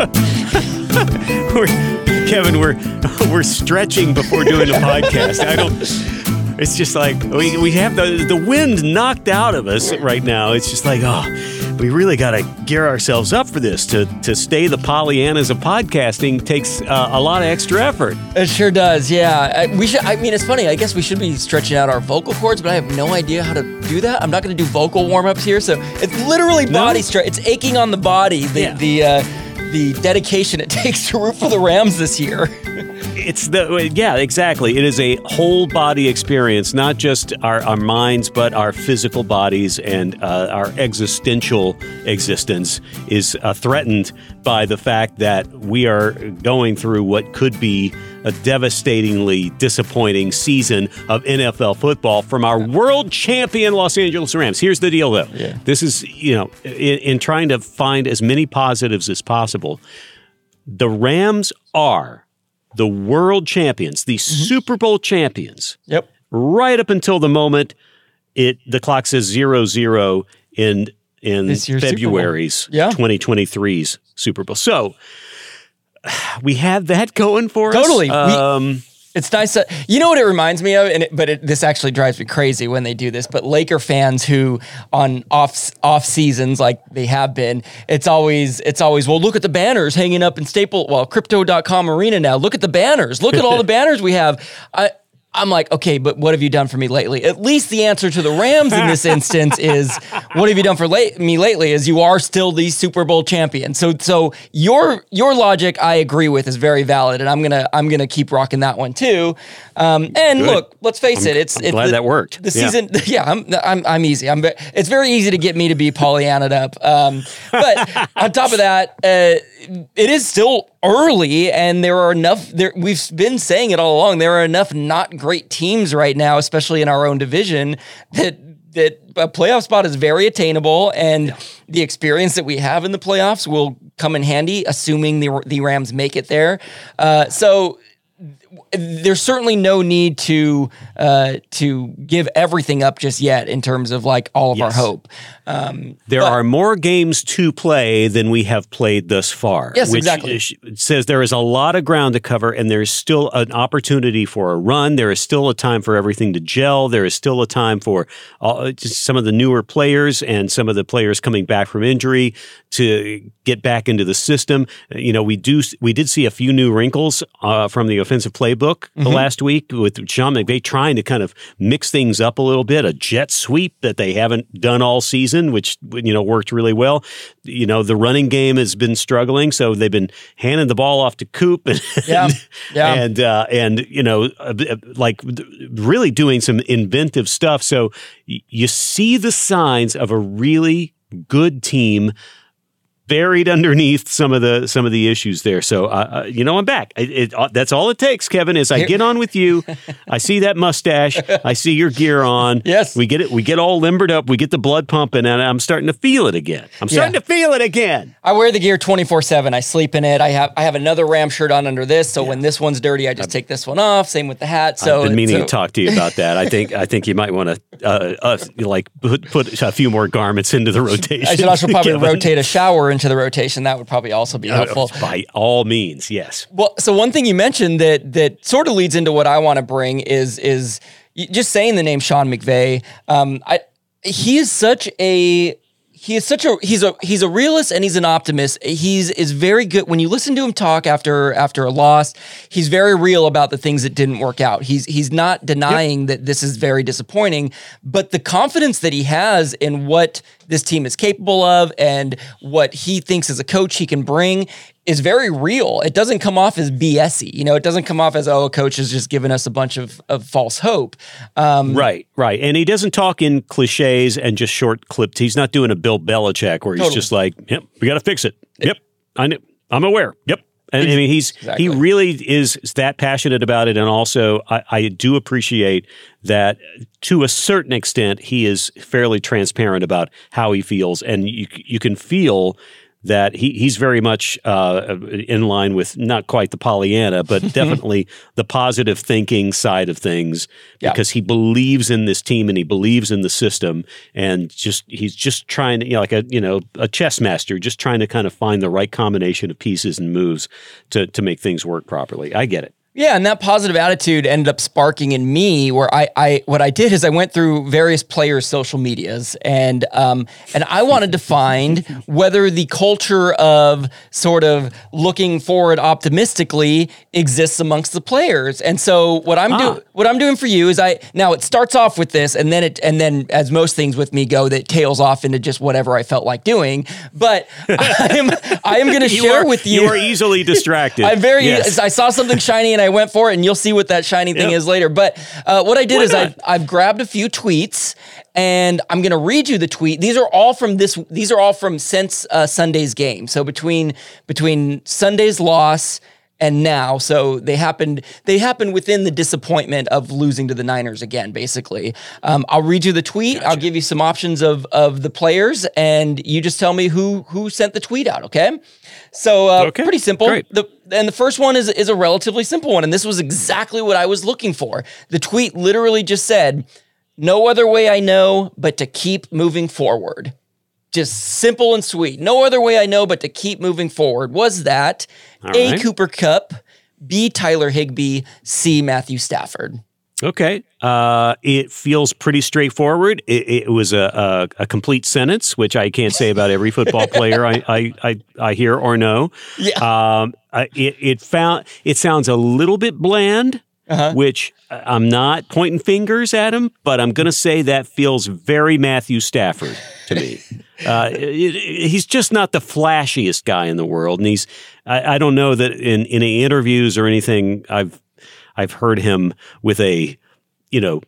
we're, Kevin, we're we're stretching before doing a podcast. I don't. It's just like we, we have the the wind knocked out of us right now. It's just like oh, we really got to gear ourselves up for this. To to stay the Pollyannas of podcasting takes uh, a lot of extra effort. It sure does, yeah. I, we should. I mean, it's funny. I guess we should be stretching out our vocal cords, but I have no idea how to do that. I'm not going to do vocal warm ups here, so it's literally No? body stretch. It's aching on the body. The Yeah. the uh, the dedication it takes to root for the Rams this year. It's the yeah, exactly. It is a whole body experience, not just our, our minds, but our physical bodies and uh, our existential existence is uh, threatened by the fact that we are going through what could be a devastatingly disappointing season of NFL football from our world champion Los Angeles Rams. Here's the deal, though. Yeah. This is you know in, in trying to find as many positives as possible. The Rams are the world champions, the Mm-hmm. Super Bowl champions, Yep. right up until the moment it the clock says zero zero in in February's Yeah. 2023's Super Bowl. So we have that going for Totally. us. Totally. Um, It's nice. To, you know what it reminds me of, and it, but it, this actually drives me crazy when they do this. But Laker fans who on off off seasons like they have been, it's always it's always well look at the banners hanging up in Staple well Crypto.com Arena now. Look at the banners. Look at all the banners we have. I. I'm like, okay, but what have you done for me lately? At least the answer to the Rams in this instance is, what have you done for late, me lately? Is you are still the Super Bowl champion. So, so your your logic, I agree with, is very valid, and I'm gonna I'm gonna keep rocking that one too. Um, and Good. look, let's face it, it's I'm it's glad the, that worked. The season, yeah, I'm I'm I'm easy. I'm it's very easy to get me to be Pollyanna up. Um, but on top of that, uh, it is still early, and there are enough. There we've been saying it all along. There are enough not great teams right now, especially in our own division, that that a playoff spot is very attainable, and the experience that we have in the playoffs will come in handy, assuming the the Rams make it there. Uh, so there's certainly no need to uh, to give everything up just yet in terms of like all of Yes. our hope. There are more games to play than we have played thus far. Yes, which exactly. is- says there is a lot of ground to cover, and there is still an opportunity for a run. There is still a time for everything to gel. There is still a time for uh, just some of the newer players and some of the players coming back from injury to get back into the system. You know, we do we did see a few new wrinkles uh, from the offensive playbook the last week with Sean McVay trying to kind of mix things up a little bit. A jet sweep that they haven't done all season, which you know worked really well. You know, the running game has been struggling, so they've been handing the ball off to Coop and Yeah, yeah. and uh, and you know uh, uh, like really doing some inventive stuff. So you see the signs of a really good team buried underneath some of the some of the issues there. So, uh, uh, you know, I'm back. It, it, uh, that's all it takes, Kevin. Is I get on with you. I see that mustache. I see your gear on. Yes, we get it. We get all limbered up. We get the blood pumping, and I'm starting to feel it again. I'm starting yeah. to feel it again. I wear the gear 24 seven. I sleep in it. I have I have another Ram shirt on under this. So yeah. when this one's dirty, I just I've, take this one off. Same with the hat. So I've been meaning so. to talk to you about that. I think I think you might want to uh, uh, like put, put a few more garments into the rotation. I should also probably rotate a shower into the rotation. That would probably also be helpful. By all means, yes. Well, so one thing you mentioned that that sort of leads into what I want to bring is is just saying the name Sean McVay. Um, I he is such a he is such a he's a he's a realist and he's an optimist. He's is very good when you listen to him talk after after a loss. He's very real about the things that didn't work out. He's he's not denying yep. that this is very disappointing, but the confidence that he has in what this team is capable of and what he thinks as a coach he can bring is very real. It doesn't come off as BSy. You know, it doesn't come off as, oh, a coach has just given us a bunch of, of false hope. Um, right, right. And he doesn't talk in cliches and just short clips. He's not doing a Bill Belichick where he's totally. just like, yep, we got to fix it. Yep, I know, I'm aware. Yep. And I mean, he's exactly. he really is that passionate about it, and also I, I do appreciate that to a certain extent he is fairly transparent about how he feels, and you you can feel that he, he's very much uh, in line with not quite the Pollyanna, but definitely the positive thinking side of things because yeah. he believes in this team and he believes in the system and just he's just trying to you know like a you know a chess master just trying to kind of find the right combination of pieces and moves to to make things work properly. I get it. Yeah, and that positive attitude ended up sparking in me where I, I what I did is I went through various players' social medias and um, and I wanted to find whether the culture of sort of looking forward optimistically exists amongst the players. And so what I'm ah. doing what I'm doing for you is I now it starts off with this and then it and then as most things with me go that tails off into just whatever I felt like doing. But I am I am going to share are, with you. You are easily distracted. I'm very. Yes. I saw something shiny and I went for it, and you'll see what that shiny thing yep. is later. But uh, what I did Why is I, I've grabbed a few tweets, and I'm going to read you the tweet. These are all from this. These are all from since uh, Sunday's game. So between between Sunday's loss and now. So they happened. They happened within the disappointment of losing to the Niners again. Basically, um, I'll read you the tweet. Gotcha. I'll give you some options of of the players, and you just tell me who who sent the tweet out. Okay. So uh, okay. pretty simple. Great. The and the first one is is a relatively simple one, and this was exactly what I was looking for. The tweet literally just said, "No other way I know but to keep moving forward." Just simple and sweet. No other way I know but to keep moving forward. Was that All A. Cooper Kupp, B. Tyler Higbee, C. Matthew Stafford? Okay. Uh, it feels pretty straightforward. It, it was a, a, a, complete sentence, which I can't say about every football player I, I, I, I, hear or know. Yeah. Um, it, it found it sounds a little bit bland, uh-huh. which I'm not pointing fingers at him, but I'm going to say that feels very Matthew Stafford to me. uh, it, he's just not the flashiest guy in the world, and he's I, I don't know that in in interviews or anything I've I've heard him with a, you know,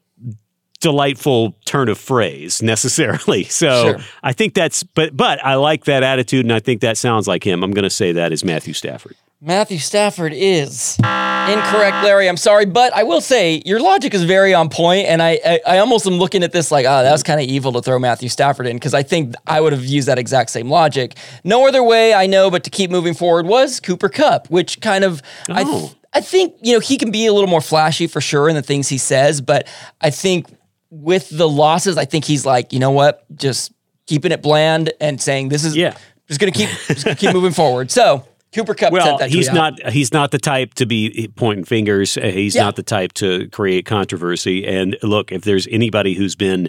delightful turn of phrase necessarily. So sure. I think that's but but I like that attitude and I think that sounds like him. I'm going to say that is Matthew Stafford. Matthew Stafford is incorrect, Larry. I'm sorry, but I will say your logic is very on point, and I I, I almost am looking at this like, oh, that was kind of evil to throw Matthew Stafford in because I think I would have used that exact same logic. No other way I know but to keep moving forward was Cooper Kupp, which kind of oh. I. Th- I think, you know, he can be a little more flashy for sure in the things he says, but I think with the losses, I think he's like, you know what, just keeping it bland and saying this is yeah. just gonna keep just gonna keep moving forward. So Cooper Kupp well, he's not he's not the type to be pointing fingers. Uh, he's yeah. not the type to create controversy. And look, if there's anybody who's been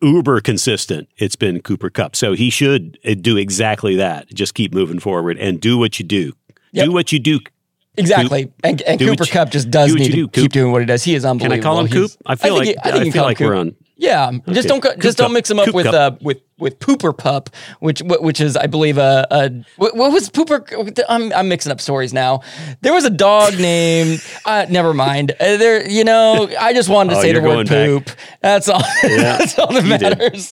uber consistent, it's been Cooper Kupp. So he should uh, do exactly that. Just keep moving forward and do what you do. Yep. Do what you do Exactly. Coop. And, and Cooper you, Kupp just does need to do, keep doing what he does. He is unbelievable. Can I call him Coop? I feel I like I, I feel like we're on. Yeah, okay. just don't Coop just don't mix him up with uh, with with Pooper Pup, which which is I believe a, a what, was Pooper? I'm I'm mixing up stories now. There was a dog named. Uh, never mind. Uh, there, you know, I just wanted to oh, say the word poop. Back. That's all. Yeah, That's all that matters.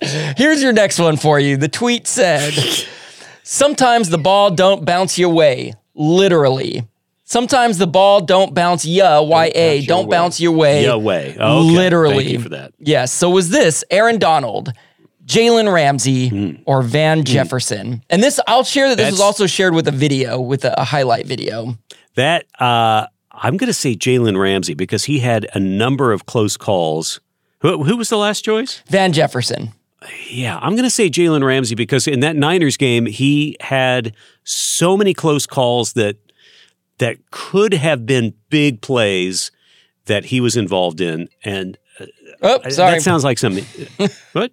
Here's your next one for you. The tweet said, "Sometimes the ball don't bounce your way, literally. Sometimes the ball don't bounce ya, y a, your don't way. bounce your way, Ya way. Oh, okay. literally. Thank you for that. Yes. So was this Aaron Donald, Jalen Ramsey, Hmm. or Van Jefferson? And this, I'll share that this was also shared with a video, with a, a highlight video. That uh, I'm going to say Jalen Ramsey because he had a number of close calls. Who, who was the last choice? Van Jefferson. Yeah, I'm going to say Jalen Ramsey because in that Niners game, he had so many close calls that that could have been big plays that he was involved in, and uh, Oh, I- sorry. that sounds like something. what?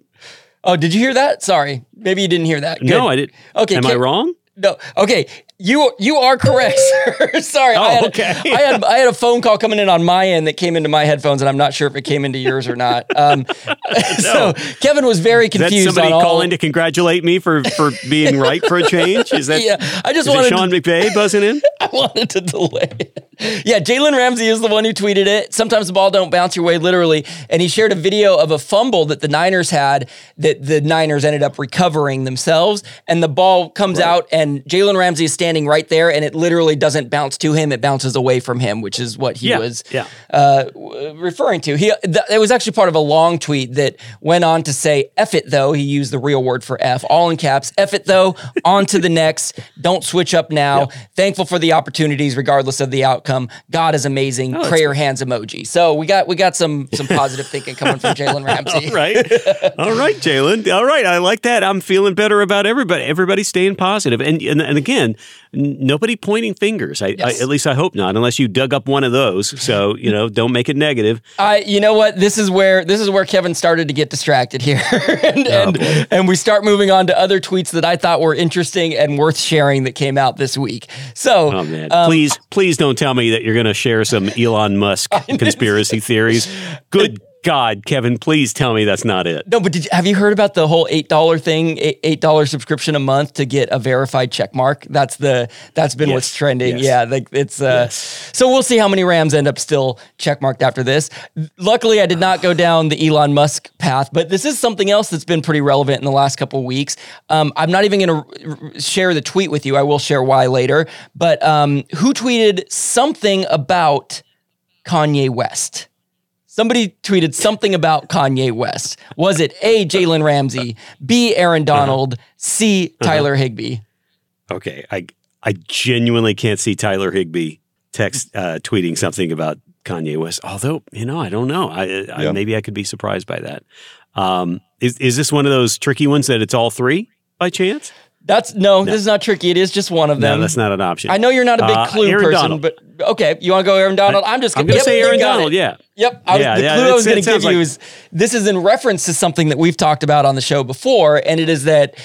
oh, did you hear that? Sorry. Maybe you didn't hear that. Good. No, I didn't. Okay, am I wrong? No. Okay. You you are correct, sir. Sorry. I Oh, had, okay. I had I had a phone call coming in on my end that came into my headphones, and I'm not sure if it came into yours or not. Um, So Kevin was very Is that confused somebody all. calling to congratulate me for for being right for a change? Is that? Yeah, I just wanted Sean to- McVay buzzing in? I wanted to delay it. Yeah, Jalen Ramsey is the one who tweeted it. Sometimes the ball don't bounce your way, literally. And he shared a video of a fumble that the Niners had that the Niners ended up recovering themselves. And the ball comes out, and Jalen Ramsey is standing right there, and it literally doesn't bounce to him; it bounces away from him, which is what he Yeah, was yeah. uh, w- referring to. He th- it was actually part of a long tweet that went on to say, "F it though." He used the real word for F, all in caps. F it though. on to the next. Don't switch up now. Thankful for the opportunities, regardless of the outcome. God is amazing. Oh, Prayer hands emoji. So we got we got some some positive thinking coming from Jalen Ramsey. All right. All right, Jalen. All right. I like that. I'm feeling better about everybody. Everybody staying positive. And and, and again, n- nobody pointing fingers. I, Yes. I at least I hope not, unless you dug up one of those. So, you know, don't make it negative. I, you know what? This is where this is where Kevin started to get distracted here, and Oh, and, and we start moving on to other tweets that I thought were interesting and worth sharing that came out this week. So, Oh man. um, please, please don't tell me that you're gonna share some Elon Musk conspiracy theories. Good God, Kevin, please tell me that's not it. No, but did you, have you heard about the whole eight dollar thing? Eight dollar subscription a month to get a verified check mark. That's the that's been what's trending. yes. Yeah, like it's uh. So we'll see how many Rams end up still check marked after this. Luckily, I did not go down the Elon Musk path, but this is something else that's been pretty relevant in the last couple of weeks. Um, I'm not even going to share the tweet with you. I will share why later. But um, who tweeted something about Kanye West? Somebody tweeted something about Kanye West. Was it A, Jalen Ramsey, B, Aaron Donald, C, Tyler Higbee? Okay. I I genuinely can't see Tyler Higbee text uh, tweeting something about Kanye West. Although, you know, I don't know. I, I maybe I could be surprised by that. Um, is is this one of those tricky ones that it's all three by chance? That's no, this is not tricky. It is just one of them. No, that's not an option. I know you're not a big Uh, clue Aaron person, Donald. but okay, you want to go Aaron Donald? I'm just I'm to yep, say Aaron Donald. it. Yeah. Yep. I was, Yeah, the yeah, clue I was going to give sounds you is this is in reference to something that we've talked about on the show before, and it is that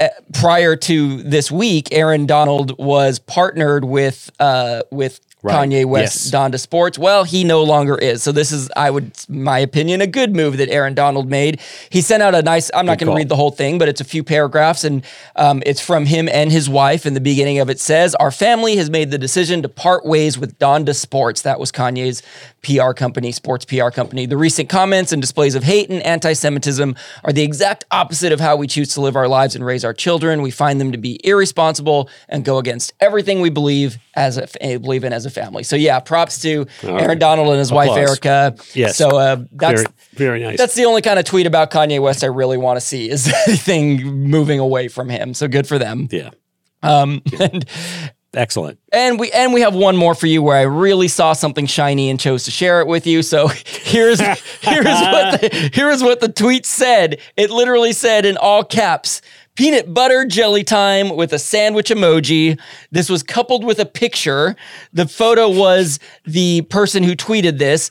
uh, prior to this week, Aaron Donald was partnered with uh, with Right. Kanye West, Yes. Donda Sports. Well, he no longer is. So this is, I would, my opinion, a good move that Aaron Donald made. He sent out a nice. I'm not going to read the whole thing, but it's a few paragraphs, and um, it's from him and his wife. And the beginning of it says, "Our family has made the decision to part ways with Donda Sports." That was Kanye's PR company, sports PR company. The recent comments and displays of hate and anti-Semitism are the exact opposite of how we choose to live our lives and raise our children. We find them to be irresponsible and go against everything we believe as a believe in as a family. So yeah, props to Aaron Donald and his wife Erica. Yes. So uh, that's Very, very nice. that's the only kind of tweet about Kanye West I really want to see is anything moving away from him. So good for them. yeah. Um, and Excellent. and we and we have one more for you where I really saw something shiny and chose to share it with you. So here's here's what the, here's what the tweet said. It literally said in all caps. Peanut butter jelly time with a sandwich emoji. This was coupled with a picture. The photo was the person who tweeted this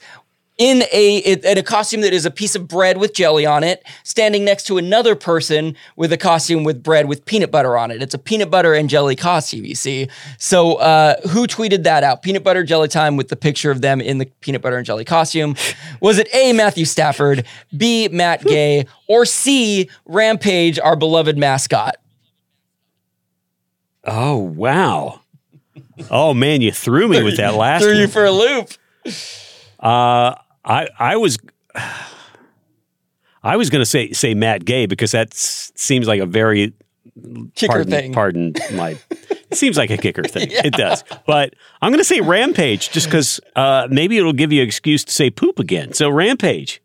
in a in a costume that is a piece of bread with jelly on it, standing next to another person with a costume with bread with peanut butter on it. It's a peanut butter and jelly costume, you see. So uh, who tweeted that out? Peanut butter jelly time with the picture of them in the peanut butter and jelly costume. Was it A. Matthew Stafford, B. Matt Gay, or C. Rampage, our beloved mascot? Oh wow. Oh man, you threw me with that last Threw you for a loop. Uh, I I was I was going to say say Matt Gay because that seems like a very Kicker pardon, thing. Pardon my. It seems like a kicker thing. It does, but I'm going to say Rampage just because uh, maybe it'll give you an excuse to say poop again. So Rampage.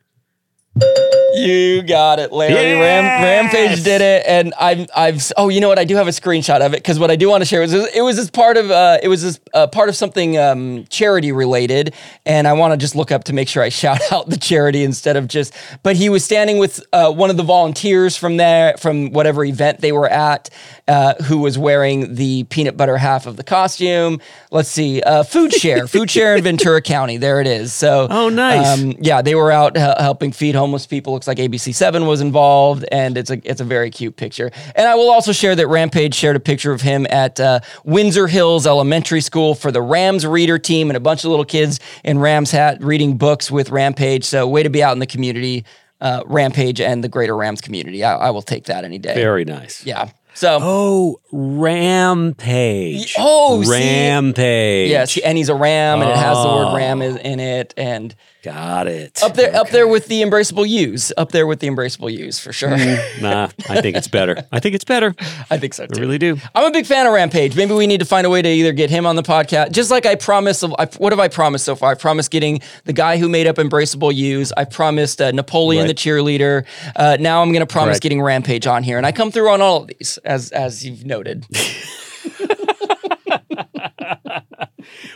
You got it, Larry. Ram, Yes! Rampage did it, and I'm I've oh you know what I do have a screenshot of it because what I do want to share was it was as part of uh, it was as uh, part of something um, charity related, and I want to just look up to make sure I shout out the charity instead of just. But he was standing with uh, one of the volunteers from there from whatever event they were at, uh, who was wearing the peanut butter half of the costume. Let's see, uh, food share, food share in Ventura County. There it is. So Oh, nice. um, yeah, they were out uh, helping feed homeless people. Looks like ABC Seven was involved, and it's a it's a very cute picture. And I will also share that Rampage shared a picture of him at uh, Windsor Hills Elementary School for the Rams reader team, and a bunch of little kids in Rams hat reading books with Rampage. So way to be out in the community, uh, Rampage and the greater Rams community. I, I will take that any day. Very nice. Yeah. So. Oh, Rampage. Oh, see? Rampage. Yes, and he's a ram, and it has the word Oh. ram in in it, and Got it. up there, up there with the embraceable U's, up there with the embraceable U's for sure. Nah, I think it's better. I think it's better. I think so I really do. I'm a big fan of Rampage. Maybe we need to find a way to either get him on the podcast, just like I promised. I, what have I promised so far? I promised getting the guy who made up Embraceable U's. I promised uh, Napoleon Right. the cheerleader. Uh, now I'm going to promise Correct. getting Rampage on here, and I come through on all of these, as as you've noted.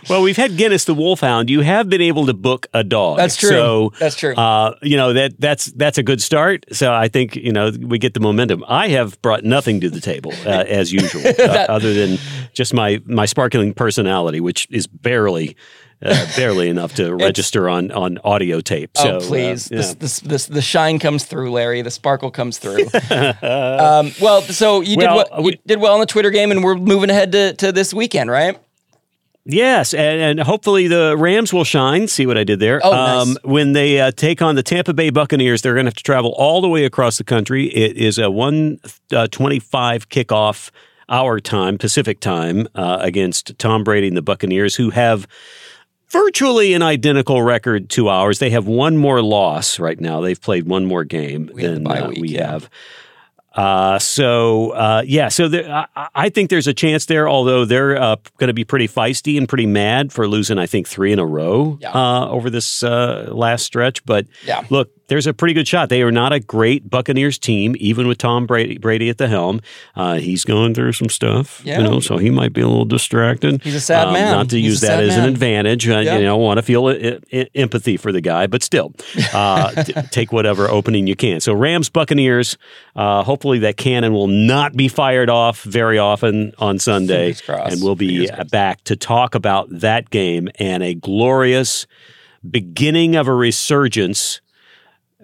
Well, we've had Guinness the Wolfhound. You have been able to book a dog. That's true. So That's true. Uh, you know that that's that's a good start. So I think you know we get the momentum. I have brought nothing to the table uh, as usual, uh, other than just my my sparkling personality, which is barely. Uh, barely enough to register on on audio tape. So, oh please, uh, yeah. this this the shine comes through, Larry. The sparkle comes through. um, well, so you did Well, well, we- you did well on the Twitter game, and we're moving ahead to, to this weekend, right? Yes, and, and hopefully the Rams will shine. See what I did there? Oh, nice. when they uh, take on the Tampa Bay Buccaneers, they're going to have to travel all the way across the country. It is a one uh, twenty-five kickoff our time, Pacific time, uh, against Tom Brady and the Buccaneers, who have virtually an identical record to ours. They have one more loss right now. They've played one more game We than uh, week, we yeah. have. Uh, so uh, yeah, so there, I, I think there's a chance there. Although they're uh, going to be pretty feisty and pretty mad for losing, I think three in a row Yeah. uh, over this uh, last stretch. But Yeah. look, there's a pretty good shot. They are not a great Buccaneers team, even with Tom Brady, Brady at the helm. Uh, he's going through some stuff, Yeah. you know, so he might be a little distracted. He's a sad Um, man. Not to He's use that as an advantage. Yeah. You know, want to feel I- I- empathy for the guy, but still, uh, t- take whatever opening you can. So Rams Buccaneers. Uh, hopefully that cannon will not be fired off very often on Sunday, and we'll be back to talk about that game and a glorious beginning of a resurgence.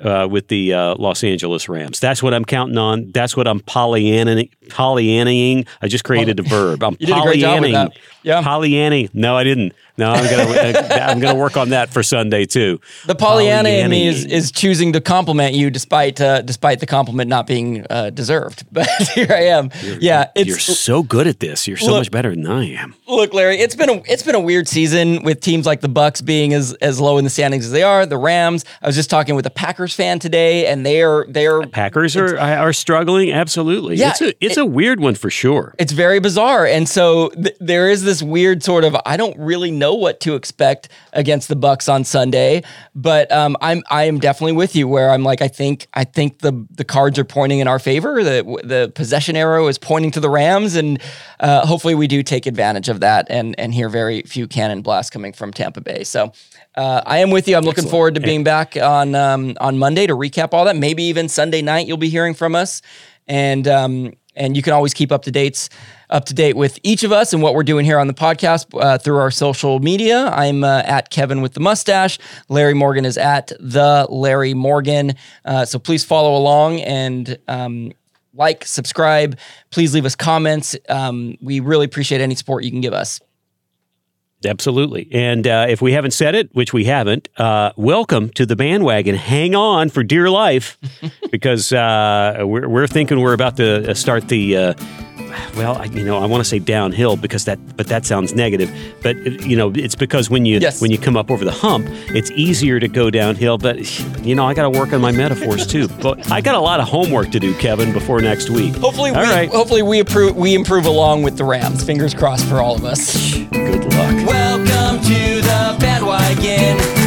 Uh, with the uh, Los Angeles Rams, that's what I'm counting on. That's what I'm Pollyanna Pollyanning. I just created a verb. I'm You did a great job with Pollyanning. Yeah. Pollyanny. No, I didn't. No, I'm gonna uh, I'm gonna work on that for Sunday too. The Pollyanna in me is, is choosing to compliment you despite uh, despite the compliment not being uh, deserved. But here I am. yeah, it's You're so good at this. You're so Look- much better than I am. look, Larry. It's been a it's been a weird season with teams like the Bucks being as as low in the standings as they are. The Rams. I was just talking with a Packers fan today, and they're they're Packers are are struggling. Absolutely. Yeah, it's a it's a weird one for sure. it's very bizarre. And so th- there is this weird sort of I don't really know what to expect against the Bucks on Sunday, but um, I'm I am definitely with you where I'm like I think I think the the cards are pointing in our favor. The the possession arrow is pointing to the Rams, and uh, hopefully we do take advantage of that and and hear very few cannon blasts coming from Tampa Bay. So. Uh, I am with you. I'm looking forward to being back on um, on Monday to recap all that. Maybe even Sunday night you'll be hearing from us. And um, and you can always keep up to dates up to date with each of us and what we're doing here on the podcast uh, through our social media. I'm uh, at Kevin with the mustache. Larry Morgan is at the Larry Morgan. Uh, so please follow along and um, like, subscribe. Please leave us comments. Um, we really appreciate any support you can give us. Absolutely. And uh, if we haven't said it, which we haven't, uh, welcome to the bandwagon. Hang on for dear life because uh, we're, we're thinking we're about to uh, start the. Uh, well, I, you know, I want to say downhill because that, but that sounds negative. But you know, it's because when you Yes. when you come up over the hump, it's easier to go downhill. But you know, I got to work on my metaphors too. But I got a lot of homework to do, Kevin, before next week. Hopefully, all we, right. hopefully we improve, we improve along with the Rams. Fingers crossed for all of us. Good luck.